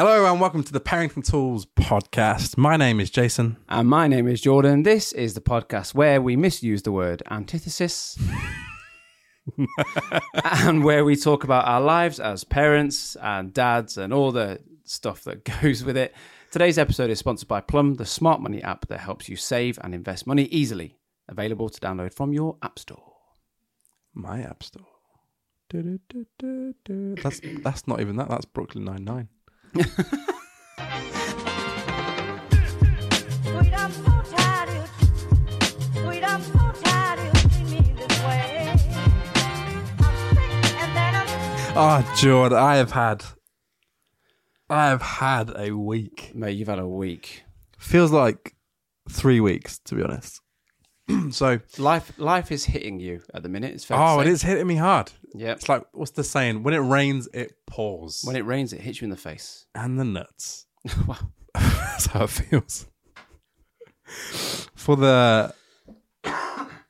Hello and welcome to the Parenting Tools podcast. My name is Jason. And my name is Jordan. This is the podcast where we misuse the word antithesis and where we talk about our lives as parents and dads and all the stuff that goes with it. Today's episode is sponsored by Plum, the smart money app that helps you save and invest money easily. Available to download from your app store. My App Store. That's that's not even that. That's Brooklyn Nine Nine. Sweet, I'm so tired of you. Sweet, I'm so tired of you treating me this way. I'm sick and then I'm Ah, Jordan, I have had, I have had a week. Mate, you've had a week. Feels like three weeks to be honest. so, Life life is hitting you at the minute. It's fair oh, it is hitting me hard. Yep. It's like what's the saying? When it rains, it pours. When it rains, it hits you in the face. and the nuts. wow. That's how it feels. For the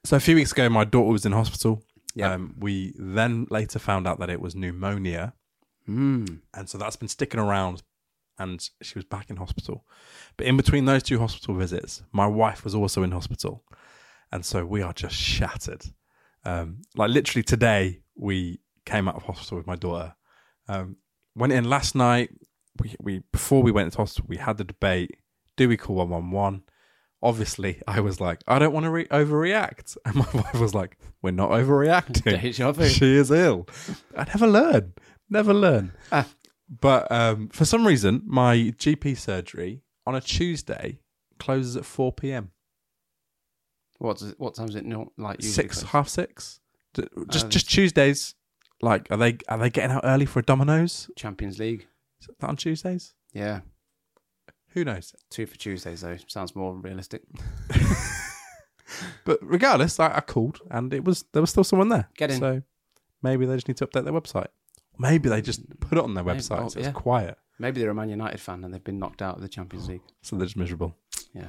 so a few weeks ago, my daughter was in hospital. Yep. Um, we then later found out that it was pneumonia, Mm. and so that's been sticking around. And she was back in hospital. But in between those two hospital visits, my wife was also in hospital, and so we are just shattered. Um, like literally today, we came out of hospital with my daughter. Um, went in last night. We, we before we went into hospital, we had the debate: do we call one one one? Obviously, I was like, I don't want to re- overreact, and my wife was like, We're not overreacting. She is ill. I never learn, never learn. Ah. But um, for some reason, my GP surgery on a Tuesday closes at four p.m. What does it, what time is it not like Six, half six. Just Oh, just Tuesdays. Like, are they are they getting out early for a Domino's? Champions League? Is that on Tuesdays? Yeah, Who knows? two for Tuesdays though sounds more realistic. But regardless, I, I called and it was there was still someone there. Get in. So maybe they just need to update their website. Maybe they just mm. put it on their Maybe. website Oh, so it's yeah. quiet. Maybe they're a Man United fan and they've been knocked out of the Champions League. So they're just miserable. Yeah.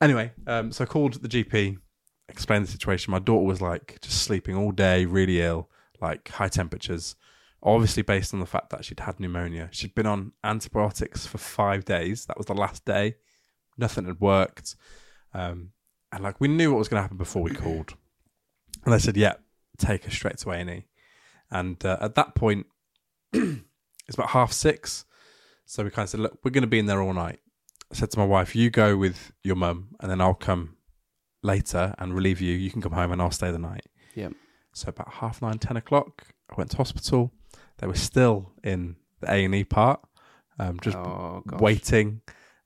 Anyway, um, so I called the GP, explained the situation. My daughter was like just sleeping all day, really ill, like high temperatures. Obviously, based on the fact that she'd had pneumonia, she'd been on antibiotics for five days. That was the last day. Nothing had worked, um, and like we knew what was going to happen before we called. And they said, "Yeah, take her straight to A and E." And uh, at that point, it's about half six. So we kind of said, "Look, we're going to be in there all night." I said to my wife, "You go with your mum, and then I'll come later and relieve you. You can come home, and I'll stay the night." Yep. So about half nine, ten o'clock, I went to hospital. They were still in the A and E part, um, just oh waiting,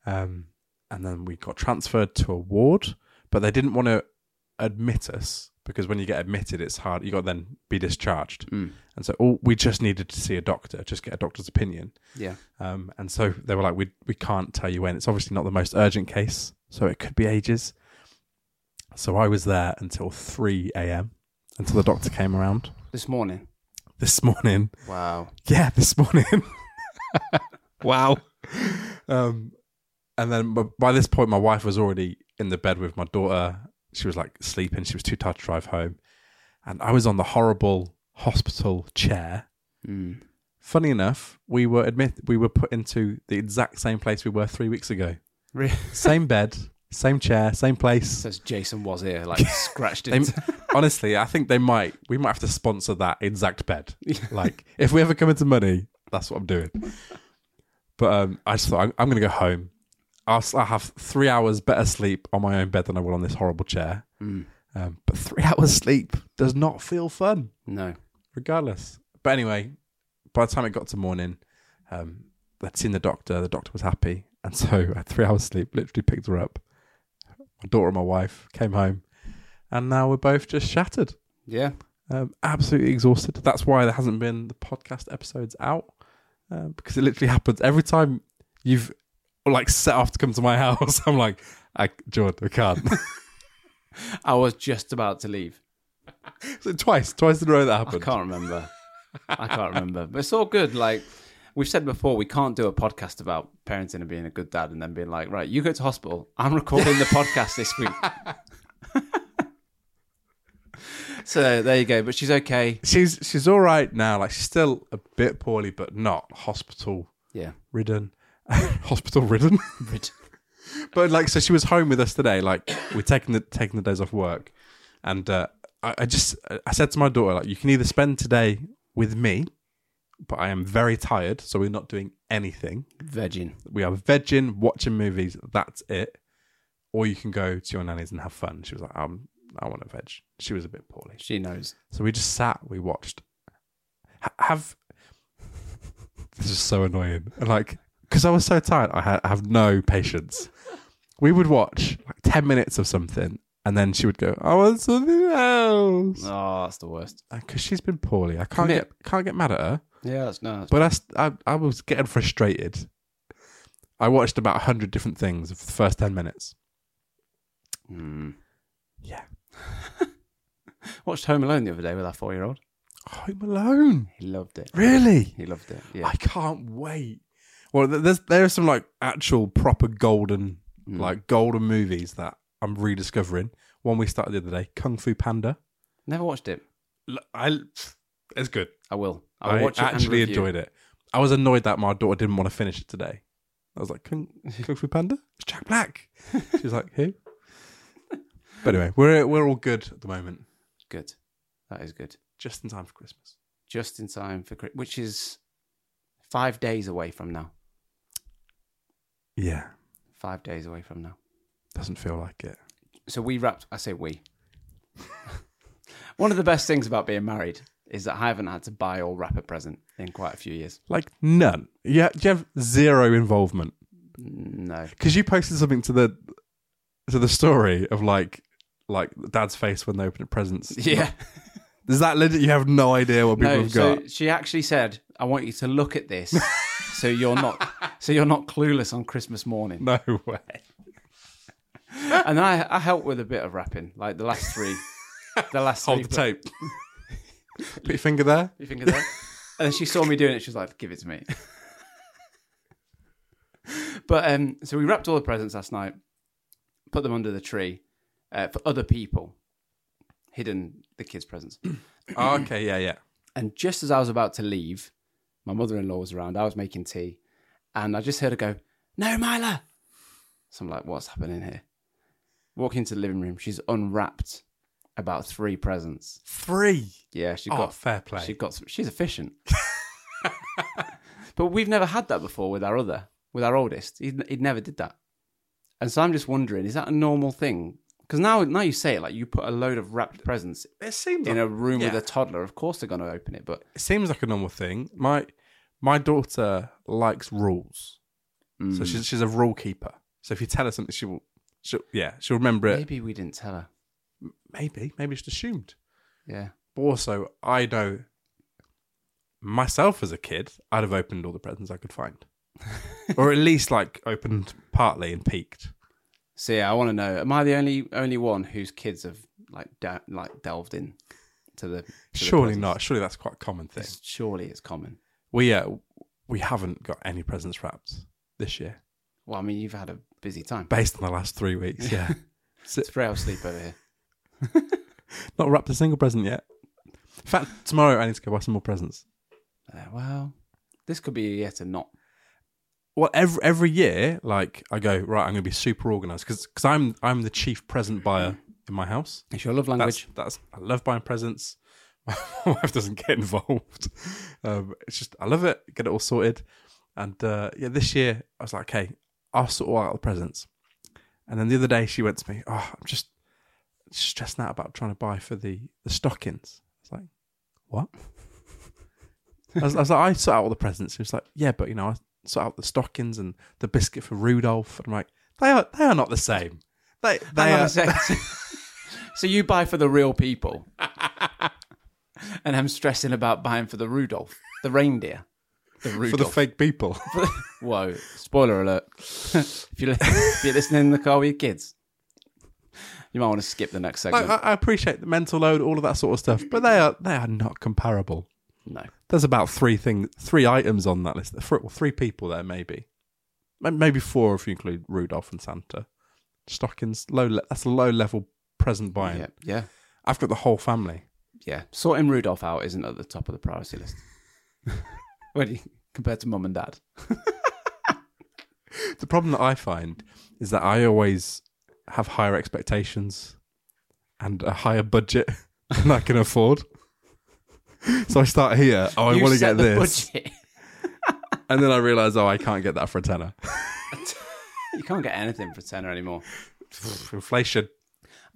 um, and then we got transferred to a ward. But they didn't want to admit us because when you get admitted, it's hard. You got to then be discharged, Mm. and so all, we just needed to see a doctor, just get a doctor's opinion. Yeah. Um, and so they were like, we we can't tell you when. It's obviously not the most urgent case, so it could be ages. So I was there until three a.m. until the doctor came around This morning. this morning. Wow. Yeah, this morning. wow. Um, and then by this point, my wife was already in the bed with my daughter. She was like sleeping. She was too tired to drive home, and I was on the horrible hospital chair. Mm. Funny enough, we were admit we were put into the exact same place we were three weeks ago. Really? Same bed, same chair, same place. Says Jason was here, like scratched They, it. honestly, I think they might. We might have to sponsor that exact bed. Like, if we ever come into money, that's what I'm doing. But um, I just thought I'm, I'm going to go home. I'll, I'll have three hours better sleep on my own bed than I will on this horrible chair. Mm. Um, but three hours sleep does not feel fun, No. regardless. But anyway, by the time it got to morning, um, they'd seen the doctor. The doctor was happy, and so I had three hours sleep. Literally picked her up. My daughter and my wife came home, and now we're both just shattered Yeah. um, absolutely exhausted. That's why there hasn't been the podcast episodes out um, because it literally happens every time you've like set off to come to my house. I'm like, I, Jordan, I can't. I was just about to leave. so twice, twice in a row that happened. I can't remember. I can't remember. But it's all good. Like we've said before, we can't do a podcast about parenting and being a good dad and then being like, right, you go to hospital. I'm recording the podcast this week. so there you go. But she's okay. She's she's all right now. Like she's still a bit poorly, but not hospital Yeah. ridden, hospital ridden. Rid- But like, so she was home with us today. Like, we're taking the taking the days off work, and uh, I, I just I said to my daughter, like, you can either spend today with me, but I am very tired, so we're not doing anything. Vegging. We are vegging, watching movies. That's it. Or you can go to your nanny's and have fun. She was like, um, I want to veg. She was a bit poorly, She knows. so we just sat. We watched. Ha- have this is so annoying. Like, because I was so tired, I, I have no patience. We would watch like ten minutes of something, and then she would go, "I want something else," Oh, that's the worst. because she's been poorly. I can't Commit. get can't get mad at her. Yeah, that's no. That's, But I, st- I, I was getting frustrated. I watched about hundred different things for the first ten minutes. Hmm. Yeah, Watched Home Alone the other day with our four-year-old. Home Alone. He loved it. Really? He loved it. Yeah. I can't wait. Well, th- there's there are some like actual proper golden Mm. like golden movies that I'm rediscovering. One we started the other day, Kung Fu Panda. Never watched it. I it's good. I will. I'll I watch it. actually enjoyed it. I was annoyed that my daughter didn't want to finish it today. I was like, Kung, Kung Fu Panda? It's Jack Black. She was like, who? But anyway, we're we're all good at the moment. Good. That is good. Just in time for Christmas. Just in time for Chri- which is five days away from now. Yeah. Five days away from now. Doesn't feel like it. So we wrapped. I say we. One of the best things about being married is that I haven't had to buy or wrap a present in quite a few years. Like none. Yeah, you have zero involvement. No. because you posted something to the to the story of like like dad's face when they open presents. Yeah. Is that legit? You have no idea what people No. have So got. she actually said, "I want you to look at this, so you're not, so you're not clueless on Christmas morning." No way. And then I, I helped with a bit of wrapping, like the last three. The last Hold three. the tape. Put your finger there. You finger there. And then she saw me doing it. She was like, "Give it to me." but um, so we wrapped all the presents last night, put them under the tree uh, for other people, hidden the kids' presents. Oh, okay, yeah, yeah. And just as I was about to leave, my mother-in-law was around. I was making tea, and I just heard her go, "No, Mila." So I'm like, "What's happening here?" Walk into the living room. She's unwrapped about three presents. Three. Yeah, she Oh, got fair play. she got some, she's efficient. but we've never had that before with our other, with our oldest. He he never did that. And so I'm just wondering, is that a normal thing? Because now, now you say it, like you put a load of wrapped presents It seems in like, a room with a toddler. Of course, they're going to open it. But it seems like a normal thing. My my daughter likes rules, Mm. so she's she's a rule keeper. So if you tell her something, she will. She'll, yeah, she'll remember it. maybe we didn't tell her. Maybe, maybe just assumed. Yeah, But also, I know myself as a kid, I'd have opened all the presents I could find, or at least like opened partly and peeked. So yeah, I want to know: Am I the only only one whose kids have like like delved in to the? to Surely presents? not. Surely that's quite a common thing. It's- surely it's common. We uh, we haven't got any presents wrapped this year, Well, I mean, you've had a busy time. based on the last three weeks. Yeah, It's frail sleep over here. not wrapped a single present yet. In fact, tomorrow I need to go buy some more presents. Uh, well, this could be yet a year to not. Well, every every year, like I go right, I'm going to be super organized because cuz I'm I'm the chief present buyer in my house. It's your love That's language. that's I love buying presents. My wife doesn't get involved. Um, it's just I love it. Get it all sorted. And uh, yeah, this year I was like, okay, I'll sort all out the presents. And then the other day she went to me, oh, I'm just stressing out about trying to buy for the the stockings. I was like, what? I was, I was like, I sort out all the presents. She was like, yeah, but you know, I sort out the stockings and the biscuit for Rudolph. And I'm like, they are they are not the same. They they Hang are so you buy for the real people, and I'm stressing about buying for the Rudolph, the reindeer, the Rudolph. for the fake people. Whoa! Spoiler alert! if you li- if you're listening in the car with your kids, you might want to skip the next I, segment. I I appreciate the mental load, all of that sort of stuff, but they are they are not comparable. No, There's about three things, three items on that list. Three, well, three people there, maybe, maybe four if you include Rudolph and Santa. Stockings, low. Le- that's a low level present buying. yeah, yeah, I've got the whole family. yeah. Sorting Rudolph out isn't at the top of the priority list. Do you compared to mum and dad. The problem that I find is that I always have higher expectations and a higher budget than I can afford. So I start here. Oh, I want to get this, and then I realize, oh, I can't get that for a tenner. You can't get anything for a tenner anymore. Inflation.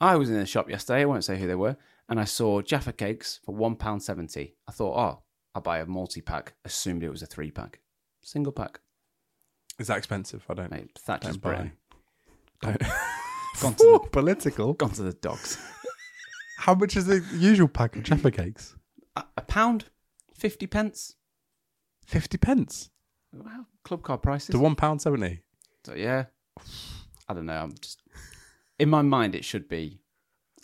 I was in a shop yesterday. I won't say who they were, and I saw Jaffa cakes for one pound seventy. I thought, oh, I'll buy a multi pack. Assumed it was a three pack, single pack. Is that expensive? I don't. Mate, Thatcher's. Britain. don't. Gone to, Ooh, the, political. gone to the dogs. How much is the usual pack of Jaffa cakes? A, pound, fifty pence. Fifty pence Wow, club card prices. to one pound seventy. So yeah, I don't know. I'm just in my mind it should be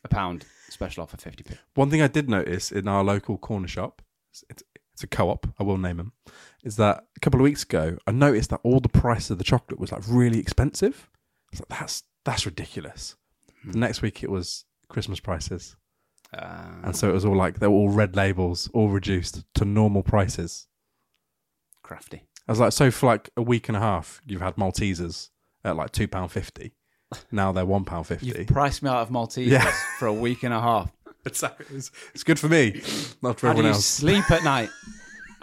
a pound special offer fifty p. One thing I did notice in our local corner shop, it's, it's a co-op, I will name them, is that a couple of weeks ago I noticed that all the price of the chocolate was like really expensive. Like, that's that's ridiculous. The hmm. next week it was Christmas prices, Uh, and so it was all like they were all red labels, all reduced to normal prices. crafty. I was like, so for like a week and a half, you've had Maltesers at like two pound fifty. Now they're one pound fifty. You've priced me out of Maltesers Yeah. for a week and a half. It's, it's, it's good for me, not for How do everyone you else. sleep at night?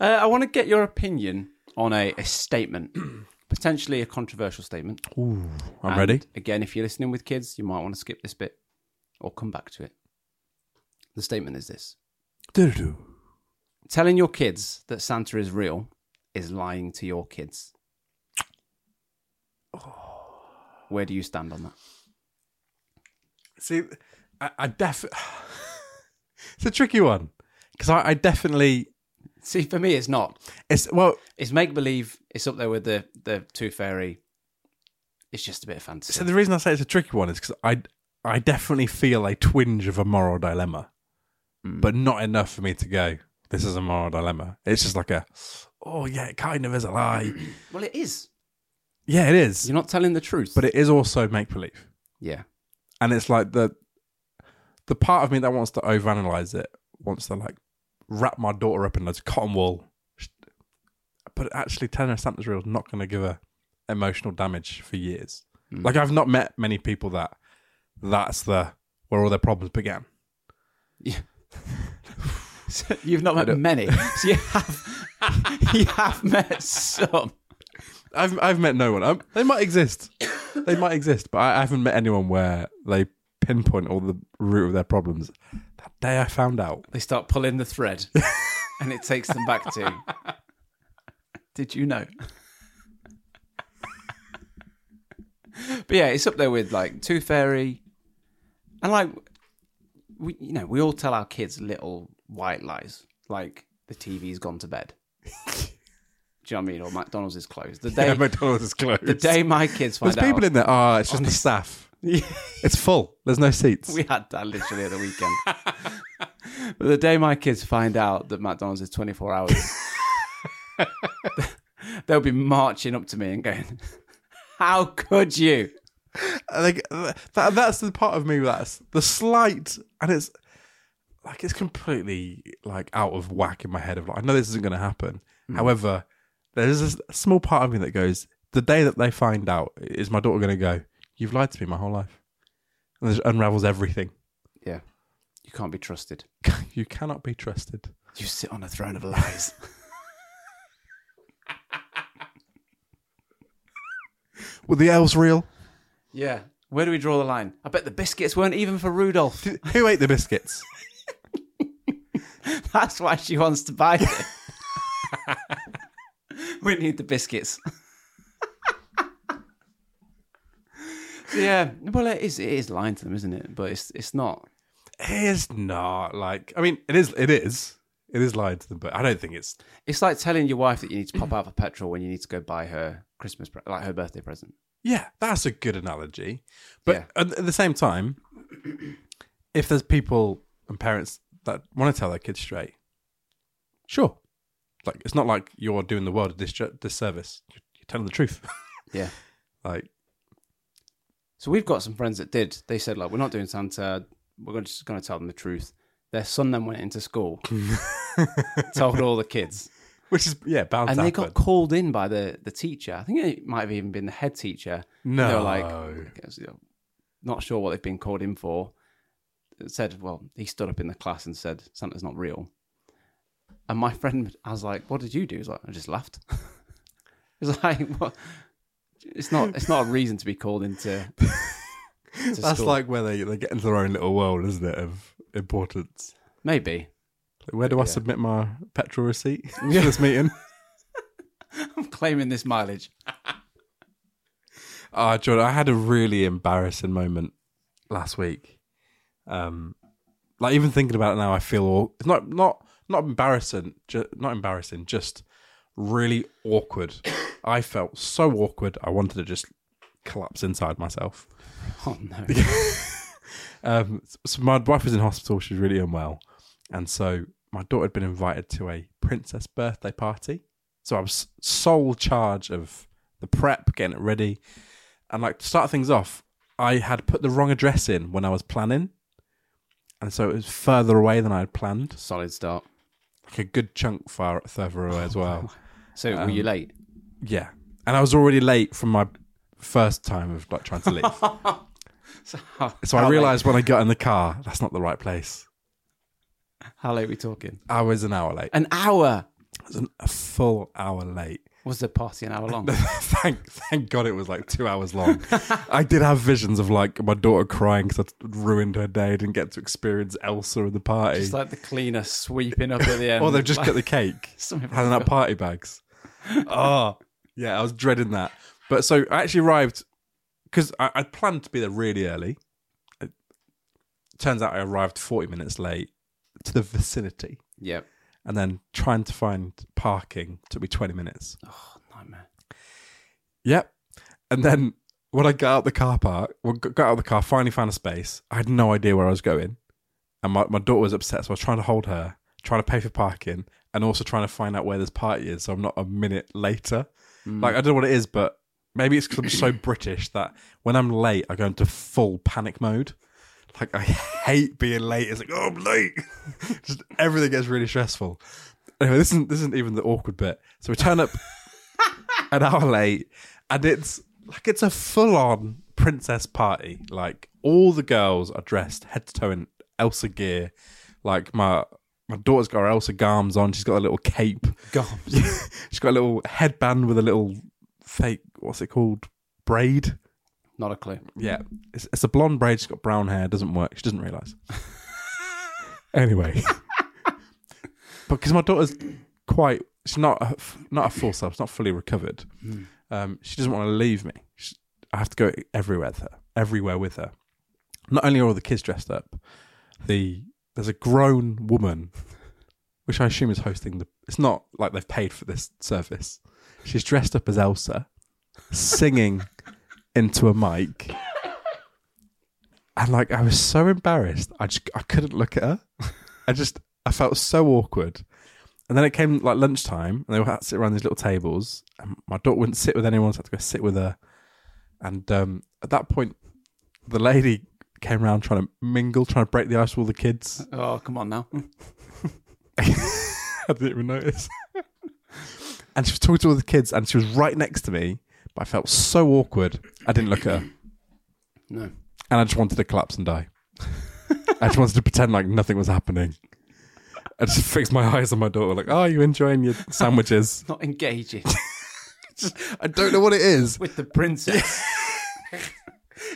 uh, I want to get your opinion on a, a statement, potentially a controversial statement. Ooh, I'm And ready. Again, if you're listening with kids, you might want to skip this bit or come back to it. The statement is this. Telling your kids that Santa is real is lying to your kids. Oh. Where do you stand on that? See, I, I def. it's a tricky one because I, I definitely. See, for me, it's not. It's well, It's make believe. It's up there with the the Tooth Fairy. It's just a bit of fantasy. so the reason I say it's a tricky one is because I I definitely feel a twinge of a moral dilemma, hmm. but not enough for me to go. This is a moral dilemma. It's just like a, oh yeah, it kind of is a lie. well, it is. yeah, it is, You're not telling the truth. but it is also make believe. yeah, and it's like the the part of me that wants to overanalyze it wants to like wrap my daughter up in loads of cotton wool but actually telling her Santa's real is not going to give her emotional damage for years hmm. like I've not met many people that that's the where all their problems began So you've not met many. So you have you have met some. I've I've met no one um, they might exist they might exist but I, I haven't met anyone where they pinpoint all the root of their problems that day I found out They start pulling the thread, and it takes them back to. Did you know? but yeah, it's up there with like Tooth Fairy, and like we, you know, we all tell our kids little white lies, like the TV's gone to bed. Do you know what I mean? Or McDonald's is closed. The day, yeah, McDonald's is closed the day my kids find out There's people out, in there. Oh, it's just the staff. It's full. There's no seats. We had that literally at the weekend. but the day my kids find out that McDonald's is 24 hours, they'll be marching up to me and going, How could you? like that, that's the part of me that's the slight, and it's like it's completely like out of whack in my head. Of like, I know this isn't going to happen. Hmm. However, there's a small part of me that goes, the day that they find out, is my daughter going to go? You've lied to me my whole life, and this unravels everything. Yeah. You can't be trusted. you cannot be trusted. You sit on a throne of lies. Were the elves real? Yeah. Where do we draw the line? I bet the biscuits weren't even for Rudolph. Who ate the biscuits? That's why she wants to buy it. we need the biscuits. So, yeah, well, it is. It is lying to them, isn't it? But it's it's not. It's not like I mean, it is. It is. It is lying to them, but I don't think it's It's like telling your wife that you need to pop out for petrol when you need to go buy her Christmas, pre- like her birthday present. Yeah, that's a good analogy. But Yeah. at, at the same time, if there's people and parents that want to tell their kids straight, sure. Like it's not like you're doing the world a dis- disservice. You're, you're telling the truth. Yeah. like So we've got some friends that did. They said like, we're not doing Santa. We're just going to tell them the truth. Their son then went into school, told all the kids, Which is yeah, bound and they got called in by the the teacher. I think it might have even been the head teacher. no. They were like, I guess, you know, not sure what they've been called in for. It said, well, he stood up in the class and said, Santa's not real. And my friend, I was like, what did you do? He was like, I just laughed. It's like, what? It's not. It's not a reason to be called into. to That's school. like where they they get into their own little world, isn't it? Of importance. maybe. Where do I Yeah. submit my petrol receipt for this meeting? I'm claiming this mileage. Ah, Jordan, I had a really embarrassing moment last week. Um, like even thinking about it now, I feel all, it's not not not embarrassing, ju- not embarrassing, just really awkward. I felt so awkward. I wanted to just collapse inside myself. Oh no. Um, so my wife was in hospital; she was really unwell, and so my daughter had been invited to a princess birthday party. So I was sole charge of the prep, getting it ready, and like to start things off, I had put the wrong address in when I was planning, and so it was further away than I had planned, Solid start. like a good chunk far further away as well. So were Um, you late? Yeah, and I was already late from my first time of like trying to leave. So, so I late- realised when I got in the car, that's not the right place. How late are we talking? I was an hour late. An hour. I was an, a full hour late. Was the party an hour long? thank, thank God it was like two hours long. I did have visions of like my daughter crying because I'd ruined her day. I didn't get to experience Elsa at the party. Just like the cleaner sweeping up at the end. or they've just Like, got the cake, handing out party bags. oh, yeah, I was dreading that. But so I actually arrived because I, I planned to be there really early. It turns out I arrived 40 minutes late to the vicinity. Yep. And then trying to find parking took me 20 minutes. Oh, nightmare. Yep. And then when I got out the car park, well, got got out of the car, finally found a space. I had no idea where I was going, and my my daughter was upset, so I was trying to hold her, trying to pay for parking, and also trying to find out where this party is, so I'm not a minute later. Mm. Like I don't know what it is, but maybe it's because I'm so British that when I'm late, I go into full panic mode. Like I hate being late. It's like oh, I'm late. Just everything gets really stressful. Anyway, this isn't this isn't even the awkward bit. So we turn up an hour late, and it's like it's a full on princess party. Like all the girls are dressed head to toe in Elsa gear. Like my my daughter's got her Elsa garms on. She's got a little cape. Goms. She's got a little headband with a little fake. What's it called? Braid. Not a clue. Yeah, it's, it's a blonde braid. She's got brown hair. Doesn't work. She doesn't realize. anyway, because my daughter's quite. She's not a, not a full self. She's not fully recovered. Um, she doesn't want to leave me. She, I have to go everywhere with her. Everywhere with her. Not only are all the kids dressed up, the there's a grown woman, which I assume is hosting the. It's not like they've paid for this service. She's dressed up as Elsa, singing into a mic. And like I was so embarrassed, I just I couldn't look at her. I just I felt so awkward. And then it came like lunchtime, and they all had to sit around these little tables. And my daughter wouldn't sit with anyone, so I had to go sit with her. And um, at that point, the lady came around trying to mingle, trying to break the ice with all the kids. Oh, come on now. I didn't even notice. and she was talking to all the kids, and she was right next to me. But I felt so awkward, I didn't look at her. No. and I just wanted to collapse and die. I just wanted to pretend like nothing was happening. I just fixed my eyes on my daughter, like, "Oh, you enjoying your sandwiches?" Not engaging I don't know what it is. with the princess.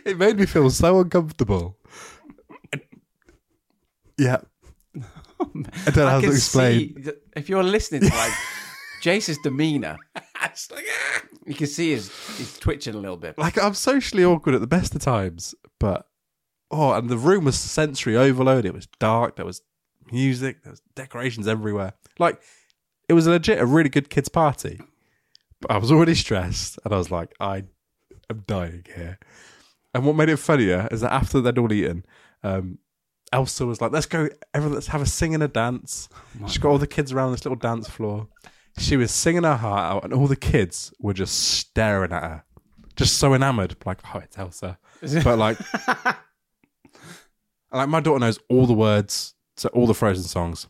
It made me feel so uncomfortable. Yeah, oh, I don't know how I to explain. if you're listening to like Jace's demeanor, you can see his he's twitching a little bit. Like I'm socially awkward at the best of times, but oh, and the room was sensory overload. It was dark. There was music. There was decorations everywhere. Like it was a legit a really good kids party. But I was already stressed, and I was like, I am dying here. And what made it funnier is that after they'd all eaten, um, Elsa was like, "Let's go, everyone, let's have a sing and a dance." She got all the kids around this little dance floor. She was singing her heart out, and all the kids were just staring at her, just so enamored, like, "Oh, it's Elsa." But like, like my daughter knows all the words to all the Frozen songs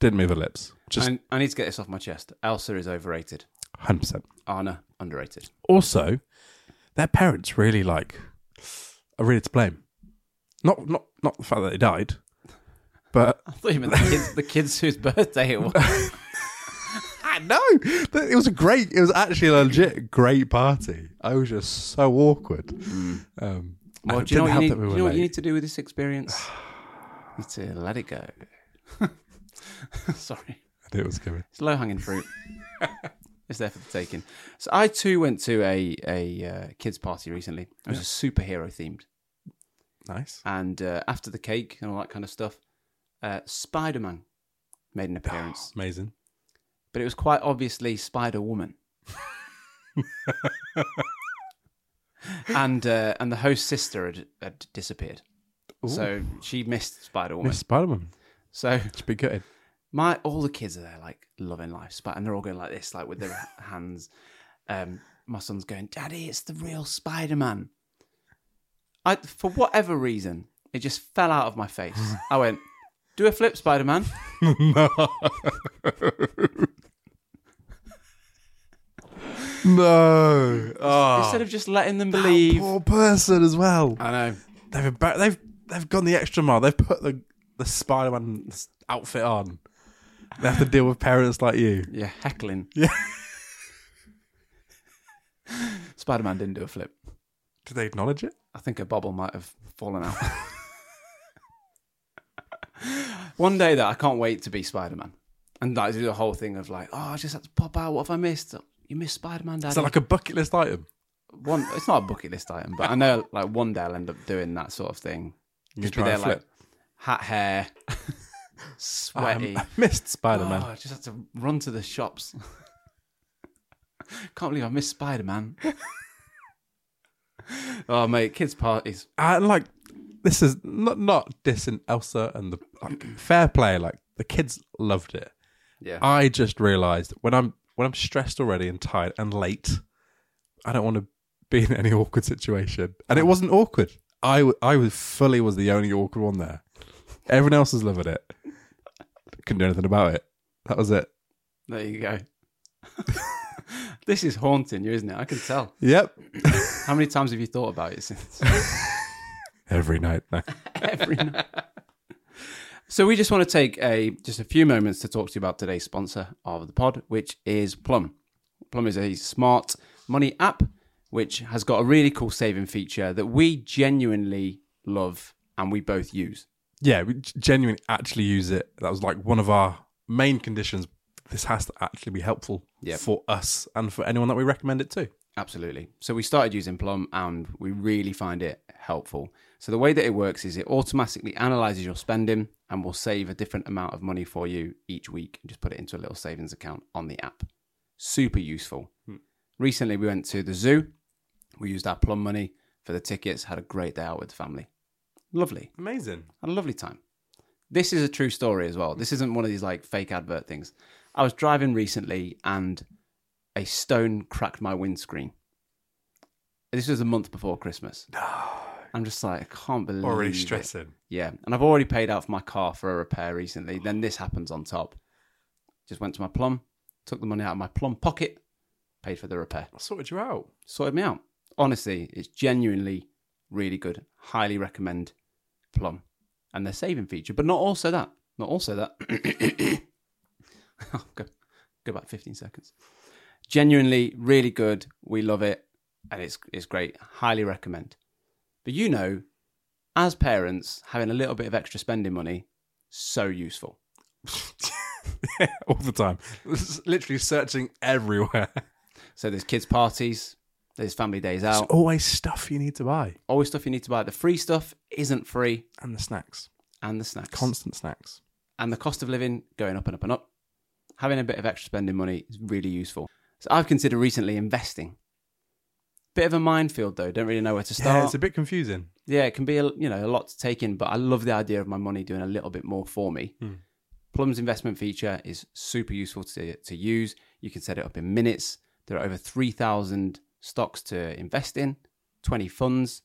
didn't move her lips. Just I, I need to get this off my chest. Elsa is overrated. hundred percent. Anna underrated. Also, their parents really like are really to blame. Not not not the fact that they died, but I thought you meant the kids, the kids whose birthday it was. Know it was a great. It was actually a legit great party. I was just so awkward. Um, Well, do you know what, you need, we do you know what you need to do with this experience? you need to let it go. Sorry. I knew it was coming. It's low hanging fruit. it's there for the taking. So I too went to a a uh, kids party recently. It was a superhero themed, Nice. and uh, after the cake and all that kind of stuff, uh, Spider Man made an appearance, Amazing. But it was quite obviously Spider Woman. and uh, and the host's sister had, had disappeared, so she missed Spider Woman. Miss Spider Man. So Should be good. my all the kids are there like loving life and they're all going like this like with their hands um my son's going daddy it's the real spider-man i for whatever reason it just fell out of my face i went do a flip spider-man No. Oh, instead of just letting them believe poor person as well. i know They've embar- they've they've gone the extra mile. They've put the the Spider Man outfit on. They have to deal with parents like you. yeah heckling Yeah. spider-man didn't do a flip Did they acknowledge it? I think a bobble might have fallen out. One day that I can't wait to be Spider Man, and like do the whole thing of like, oh, I just had to pop out. What have I missed? You missed Spider Man, Daddy. Is that like a bucket list item? one? It's not a bucket list item, but I know like one day I'll end up doing that sort of thing. You Just be try there and like flip. hat hair, sweaty. Um, I missed Spider Man. Oh, I just had to run to the shops. Can't believe I missed Spider Man. oh mate, kids parties. and like this is not not dissing Elsa and the like, fair play. Like the kids loved it. Yeah. I just realised when I'm when I'm stressed already and tired and late, I don't want to be in any awkward situation. And it wasn't awkward. I w- I was fully was the only awkward one there. Everyone else was loving it. Couldn't do anything about it. That was it. There you go. this is haunting you, isn't it? I can tell. Yep. How many times have you thought about it since? Every night. Every night. So we just want to take a just a few moments to talk to you about today's sponsor of the pod, which is Plum. Plum is a smart money app which has got a really cool saving feature that we genuinely love and we both use. Yeah, we genuinely actually use it. That was like one of our main conditions. This has to actually be helpful Yep. for us and for anyone that we recommend it to. Absolutely. So we started using Plum and we really find it helpful. So the way that it works is it automatically analyzes your spending and will save a different amount of money for you each week and just put it into a little savings account on the app. Super useful. Hmm. Recently we went to the zoo. We used our Plum money for the tickets, had a great day out with the family. Lovely. Amazing. Had a lovely time. This is a true story as well. This isn't one of these like fake advert things. I was driving recently and a stone cracked my windscreen. This was a month before Christmas. I'm just like, I can't believe Already it. stressing. Yeah, and I've already paid out for my car for a repair recently. Then this happens on top. Just went to my plum, took the money out of my plum pocket, paid for the repair. I sorted you out. Sorted me out. Honestly, it's genuinely really good. Highly recommend Plum and their saving feature, but not also that. Not also that. Oh, go, go back 15 seconds. Genuinely really good. We love it, and it's it's great. Highly recommend. But you know, as parents, having a little bit of extra spending money so useful. All the time. Literally searching everywhere. So there's kids parties, there's family days There's out, always stuff you need to buy. always stuff you need to buy. The free stuff isn't free, And the snacks. and the snacks. Constant snacks. and the cost of living going up and up and up. Having a bit of extra spending money is really useful. So I've considered recently investing. Bit of a minefield though. Don't really know where to start. Yeah, it's a bit confusing. yeah, it can be a, you know a lot to take in, but I love the idea of my money doing a little bit more for me. Hmm. Plum's investment feature is super useful to to use. You can set it up in minutes. There are over three thousand stocks to invest in, twenty funds.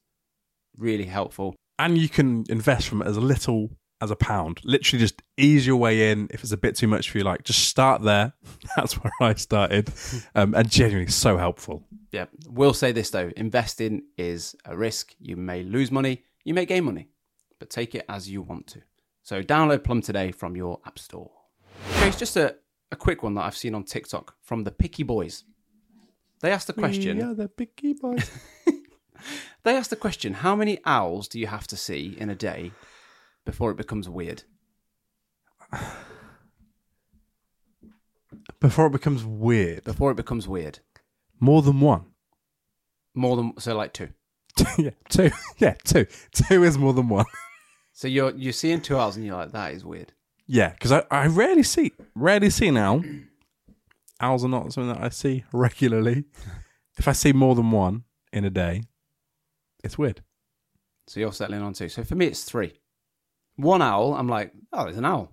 Really helpful. And you can invest from as little as a pound. Literally, just ease your way in. If it's a bit too much for you, like just start there. That's where I started, um, and genuinely so helpful. Yeah. We'll say this though investing is a risk. You may lose money, you may gain money, but take it as you want to. So download Plum today from your App Store. Okay, it's just a, a quick one that I've seen on TikTok from the Picky Boys. They asked the question. Yeah, the picky boys. They asked the question: How many owls do you have to see in a day before it becomes weird? Before it becomes weird, Before it becomes weird, more than one. more than so like two. yeah, two. Yeah, two. Two is more than one. So you're you're seeing two owls and you're like, that is weird. Yeah, because I, I rarely see rarely see an owl. Owls are not something that I see regularly. If I see more than one in a day, it's weird. So you're settling on two. So for me, it's three. One owl, I'm like, oh, there's an owl.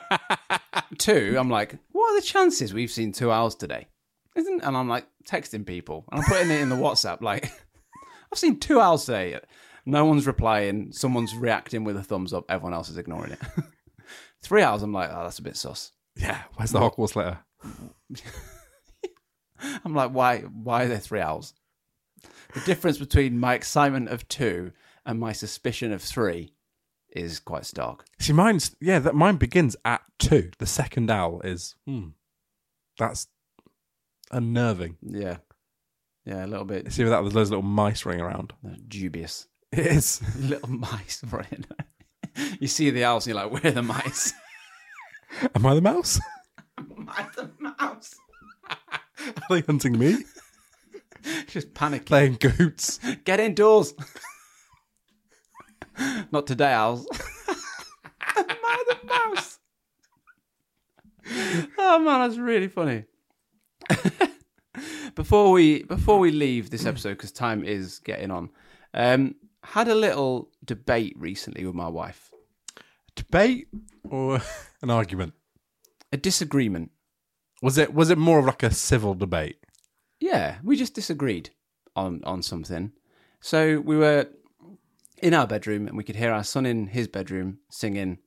two, I'm like, what are the chances we've seen two owls today? Isn't? And I'm like texting people, and I'm putting it in the WhatsApp. Like, I've seen two owls today. No one's replying. Someone's reacting with a thumbs up. Everyone else is ignoring it. Three hours. I'm like, oh, that's a bit sus. Yeah, where's the Hogwarts letter? I'm like, why? Why are there three owls? The difference between my excitement of two and my suspicion of three is quite stark. See, mine's yeah, that mine begins at two. The second owl is hmm, that's unnerving. Yeah, yeah, a little bit See with that, there's loads of little mice running around. dubious. It is. little mice running. you see the owls, and you're like, where are the mice? Am I the mouse? Am I the mouse? Are they hunting me? Just panicking. Playing goots. Get indoors. Not today, owls. The mouse? oh man, that's really funny. before we before we leave this episode, because time is getting on, um, had a little debate recently with my wife. Debate or an argument? A disagreement. Was it was it more of like a civil debate? Yeah, we just disagreed on on something. So we were in our bedroom and we could hear our son in his bedroom singing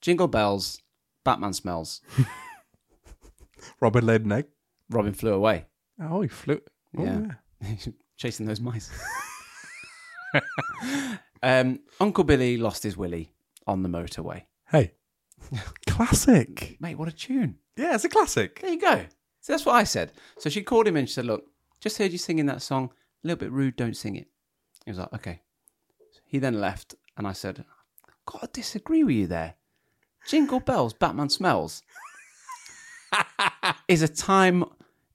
Jingle Bells, Batman Smells. Robin laid an egg. Robin flew away, Oh, he flew. Oh, Yeah. yeah. chasing those mice. um, Uncle Billy lost his willy on the motorway. Hey, classic. Mate, what a tune. Yeah, it's a classic. There you go. So that's what I said. So she called him and She said, Look, just heard you singing that song. A little bit rude. Don't sing it. He was like, Okay. He then left. And I said, Got to disagree with you there. Jingle Bells, Batman Smells is a time,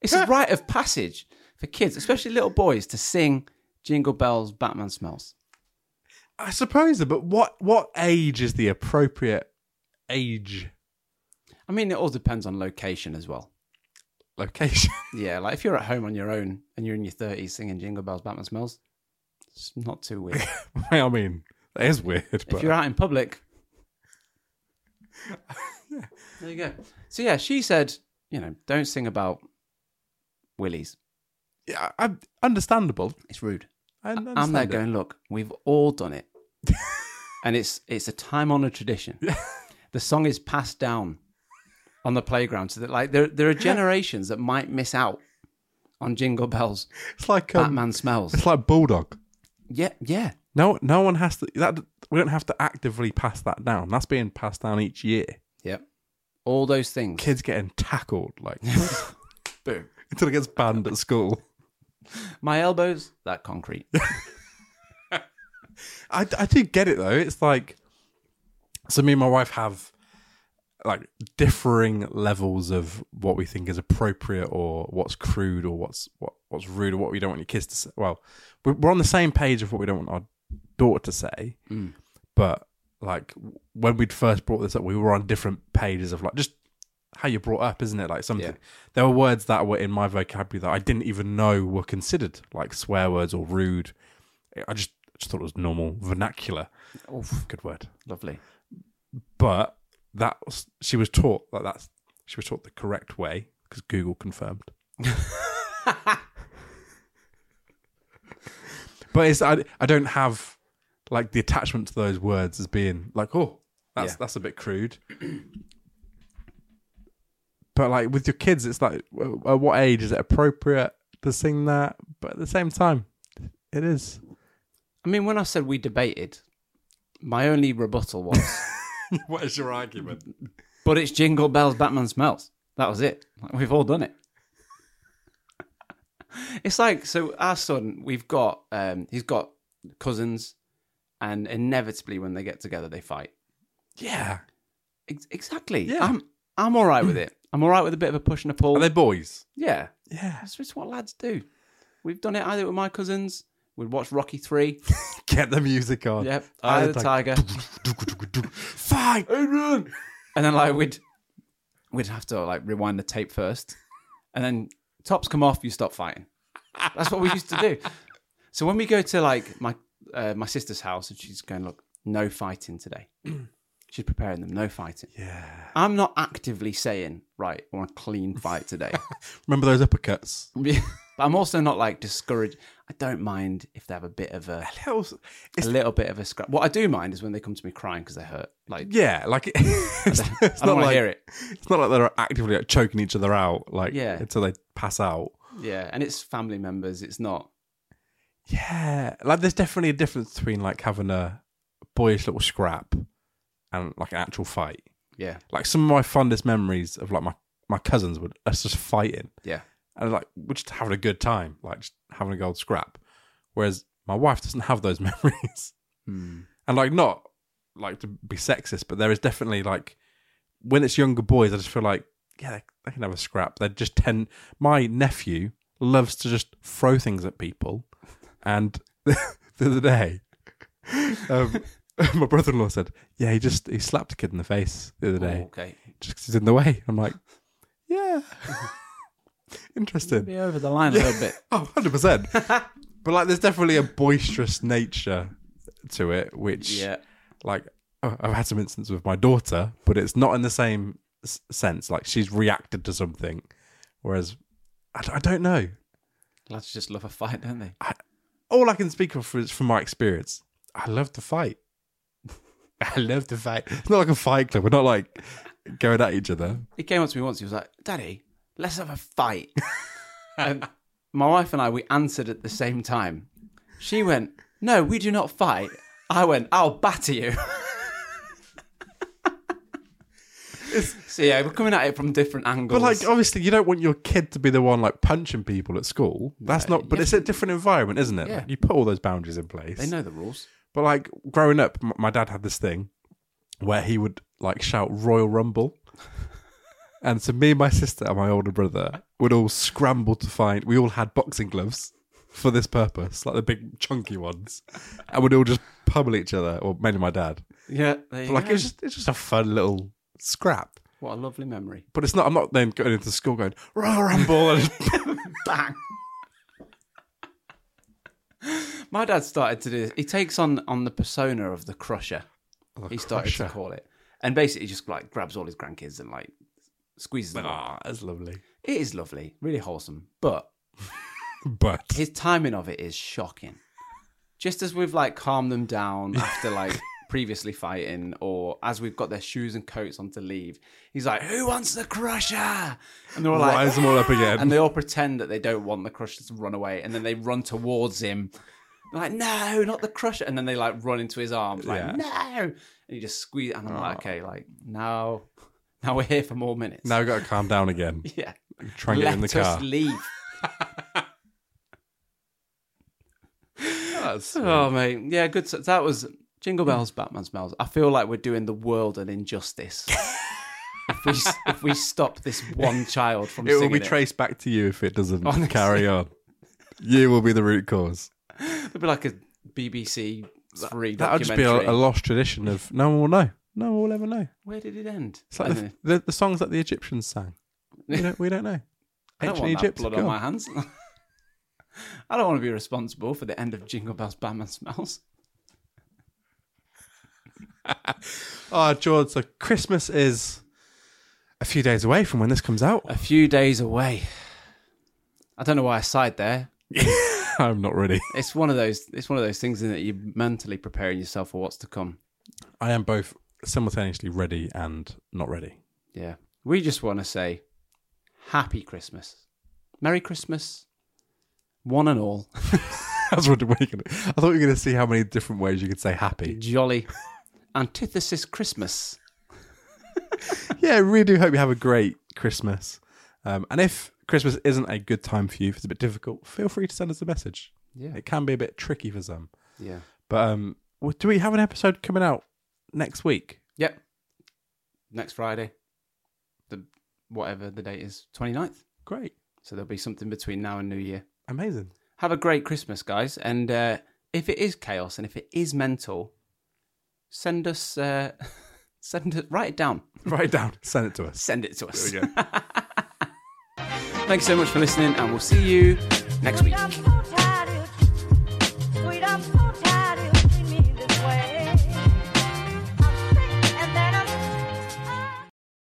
it's a rite of passage for kids, especially little boys, to sing Jingle Bells, Batman Smells. I suppose, but what what age is the appropriate age I mean, it all depends on location as well. location? Yeah, like if you're at home on your own and you're in your 30s singing Jingle Bells, Batman Smells, it's not too weird. I mean, that is weird, if but you're out in public. there you go. So yeah, she said, you know, don't sing about willies. yeah, I, understandable. It's rude. I I'm there it. going, look, we've all done it, and it's it's a time honored tradition. the song is passed down on the playground, so that like there there are generations that might miss out on Jingle Bells, It's like um, Batman smells. It's like bulldog. Yeah, yeah. No, no one has to. That we don't have to actively pass that down. That's being passed down each year. Yep. All those things. Kids getting tackled like Boom. until it gets banned at school. My elbows, that concrete. I, I do get it though. It's like so. Me and my wife have like differing levels of what we think is appropriate or what's crude or what's what what's rude or what we don't want your kids to say. Well, we're, on the same page of what we don't want our daughter to say, Mm. but like when we'd first brought this up, we were on different pages of like just how you're brought up, isn't it? Like something. Yeah. There were words that were in my vocabulary that I didn't even know were considered like swear words or rude. I just just thought it was normal vernacular. Oof, Good word. lovely. But that was, she was taught that that's she was taught the correct way because Google confirmed. but it's I, I don't have like the attachment to those words as being like, oh, that's Yeah. that's a bit crude. but like with your kids, it's like, at what age is it appropriate to sing that? But at the same time, it is. I mean, when I said we debated, my only rebuttal was, what is your argument? but it's Jingle Bells, Batman Smells. That was it. Like, we've all done it. it's like, so our son, we've got, um, he's got cousins, and inevitably when they get together, they fight. Yeah. Ex- exactly. Yeah. I'm, I'm all right with it. I'm all right with a bit of a push and a pull. Are they boys? yeah. Yeah. That's just what lads do. We've done it either with my cousins. We'd watch Rocky 3. Get the music on. Yep. Eye of the Tiger. Fine. And then like we'd we'd have to like rewind the tape first, and then tops come off, you stop fighting. That's what we used to do. So when we go to like my uh, my sister's house, and she's going, look, no fighting today. she's preparing them, no fighting. Yeah. I'm not actively saying, right, I want a clean fight today. Remember those uppercuts? but I'm also not like discouraged. I don't mind if they have a bit of a Little- a little bit of a scrap. What I do mind is when they come to me crying because they're hurt. Like Yeah, like it's, it's I not don't want like hear it. it's not like they're actively like, choking each other out, like Yeah. until they pass out. Yeah, and it's family members. It's not. Yeah, like there's definitely a difference between like having a boyish little scrap and like an actual fight. Yeah, Like some of my fondest memories of like my my cousins would us just fighting yeah. And like we're just having a good time, like just having a gold scrap. Whereas my wife doesn't have those memories, Hmm. and like not like to be sexist, but there is definitely like when it's younger boys, I just feel like yeah, they, they can have a scrap. They just tend. My nephew loves to just throw things at people, and the other day, um, my brother-in-law said, "Yeah, he just he slapped a kid in the face the other day Oh, okay. just 'cause he's in the way." I'm like, "Yeah, interesting." Be over the line a little bit. Oh, 100%. but like there's definitely a boisterous nature to it, which Yeah. like oh, I've had some instances with my daughter, but it's not in the same s- sense. Like she's reacted to something, whereas I, d- I don't know. Lads just love a fight, don't they? All I can speak of is from my experience. I love to fight. I love to fight. It's not like a fight club. We're not like going at each other. He came up to me once. He was like, "Daddy, let's have a fight." and um, my wife and I, we answered at the same time. She went, "No, we do not fight." I went, "I'll batter you." so yeah, we're coming at it from different angles. But like, obviously, you don't want your kid to be the one like punching people at school. That's not. But it's a different environment, isn't it? Yeah. You put all those boundaries in place. they know the rules. But like growing up, m- my dad had this thing where he would like shout Royal Rumble. And so me and my sister and my older brother would all scramble to find. We all had boxing gloves for this purpose, like the big chunky ones, and we'd all just pummel each other, or mainly my dad. Yeah, there you But like go. it just it's just a fun little scrap. what a lovely memory. But it's not. I'm not then going into school going Royal Rumble. And Bang. My dad started to do this. He takes on on the persona of the crusher. he started Crusher. to call it, and basically just like grabs all his grandkids and like squeezes them. ah, that's lovely. It is lovely, really wholesome, but But his timing of it is shocking. Just as we've like calmed them down after like previously fighting, or as we've got their shoes and coats on to leave, he's like, "Who wants the crusher?" And they're all like, rise them all up again. and they all pretend that they don't want the crusher to run away, and then they run towards him. They're like, no, not the crusher, and then they like run into his arms, like, Yeah. no, and he just squeeze. And I'm like, okay, like now, now we're here for more minutes. now we've got to calm down again. yeah, Try and get let in the us car. leave. Oh, That's- Oh mate, yeah, good. That was Jingle mm. Bells, Batman Smells. I feel like we're doing the world an injustice. if we if we stop this one child from It will singing be traced back to you if it doesn't Honestly. carry on. You will be the root cause. It'll be like a BBC three That would just documentary. be a, a lost tradition of no one will know. No one will ever know. Where did it end? It's like the, the, the songs that the Egyptians sang. We don't, we don't know. I don't Ancient want Egypt. that blood on my hands. I don't want to be responsible for the end of Jingle Bells, Batman Smells. Oh, George, so Christmas is a few days away from when this comes out. A few days away. I don't know why I sighed there. I'm not ready. It's one of those. It's one of those things in that you're mentally preparing yourself for what's to come. I am both simultaneously ready and not ready. Yeah. We just want to say happy Christmas. Merry Christmas. One and all. Wondering when you're gonna, I thought you were going to see how many different ways you could say happy. Jolly. Antithesis Christmas. yeah, I really do hope you have a great Christmas. Um, and if Christmas isn't a good time for you, if it's a bit difficult, feel free to send us a message. Yeah. It can be a bit tricky for some. Yeah. But um, well, do we have an episode coming out next week? Yep. Next Friday. The whatever the date is, 29th. Great. So there'll be something between now and New Year. Amazing. Have a great Christmas, guys. And uh, if it is chaos and if it is mental, send us uh, send it write it down. Write it down. Send it to us. Send it to us. There we go. Thanks so much for listening, and we'll see you next week. I'm so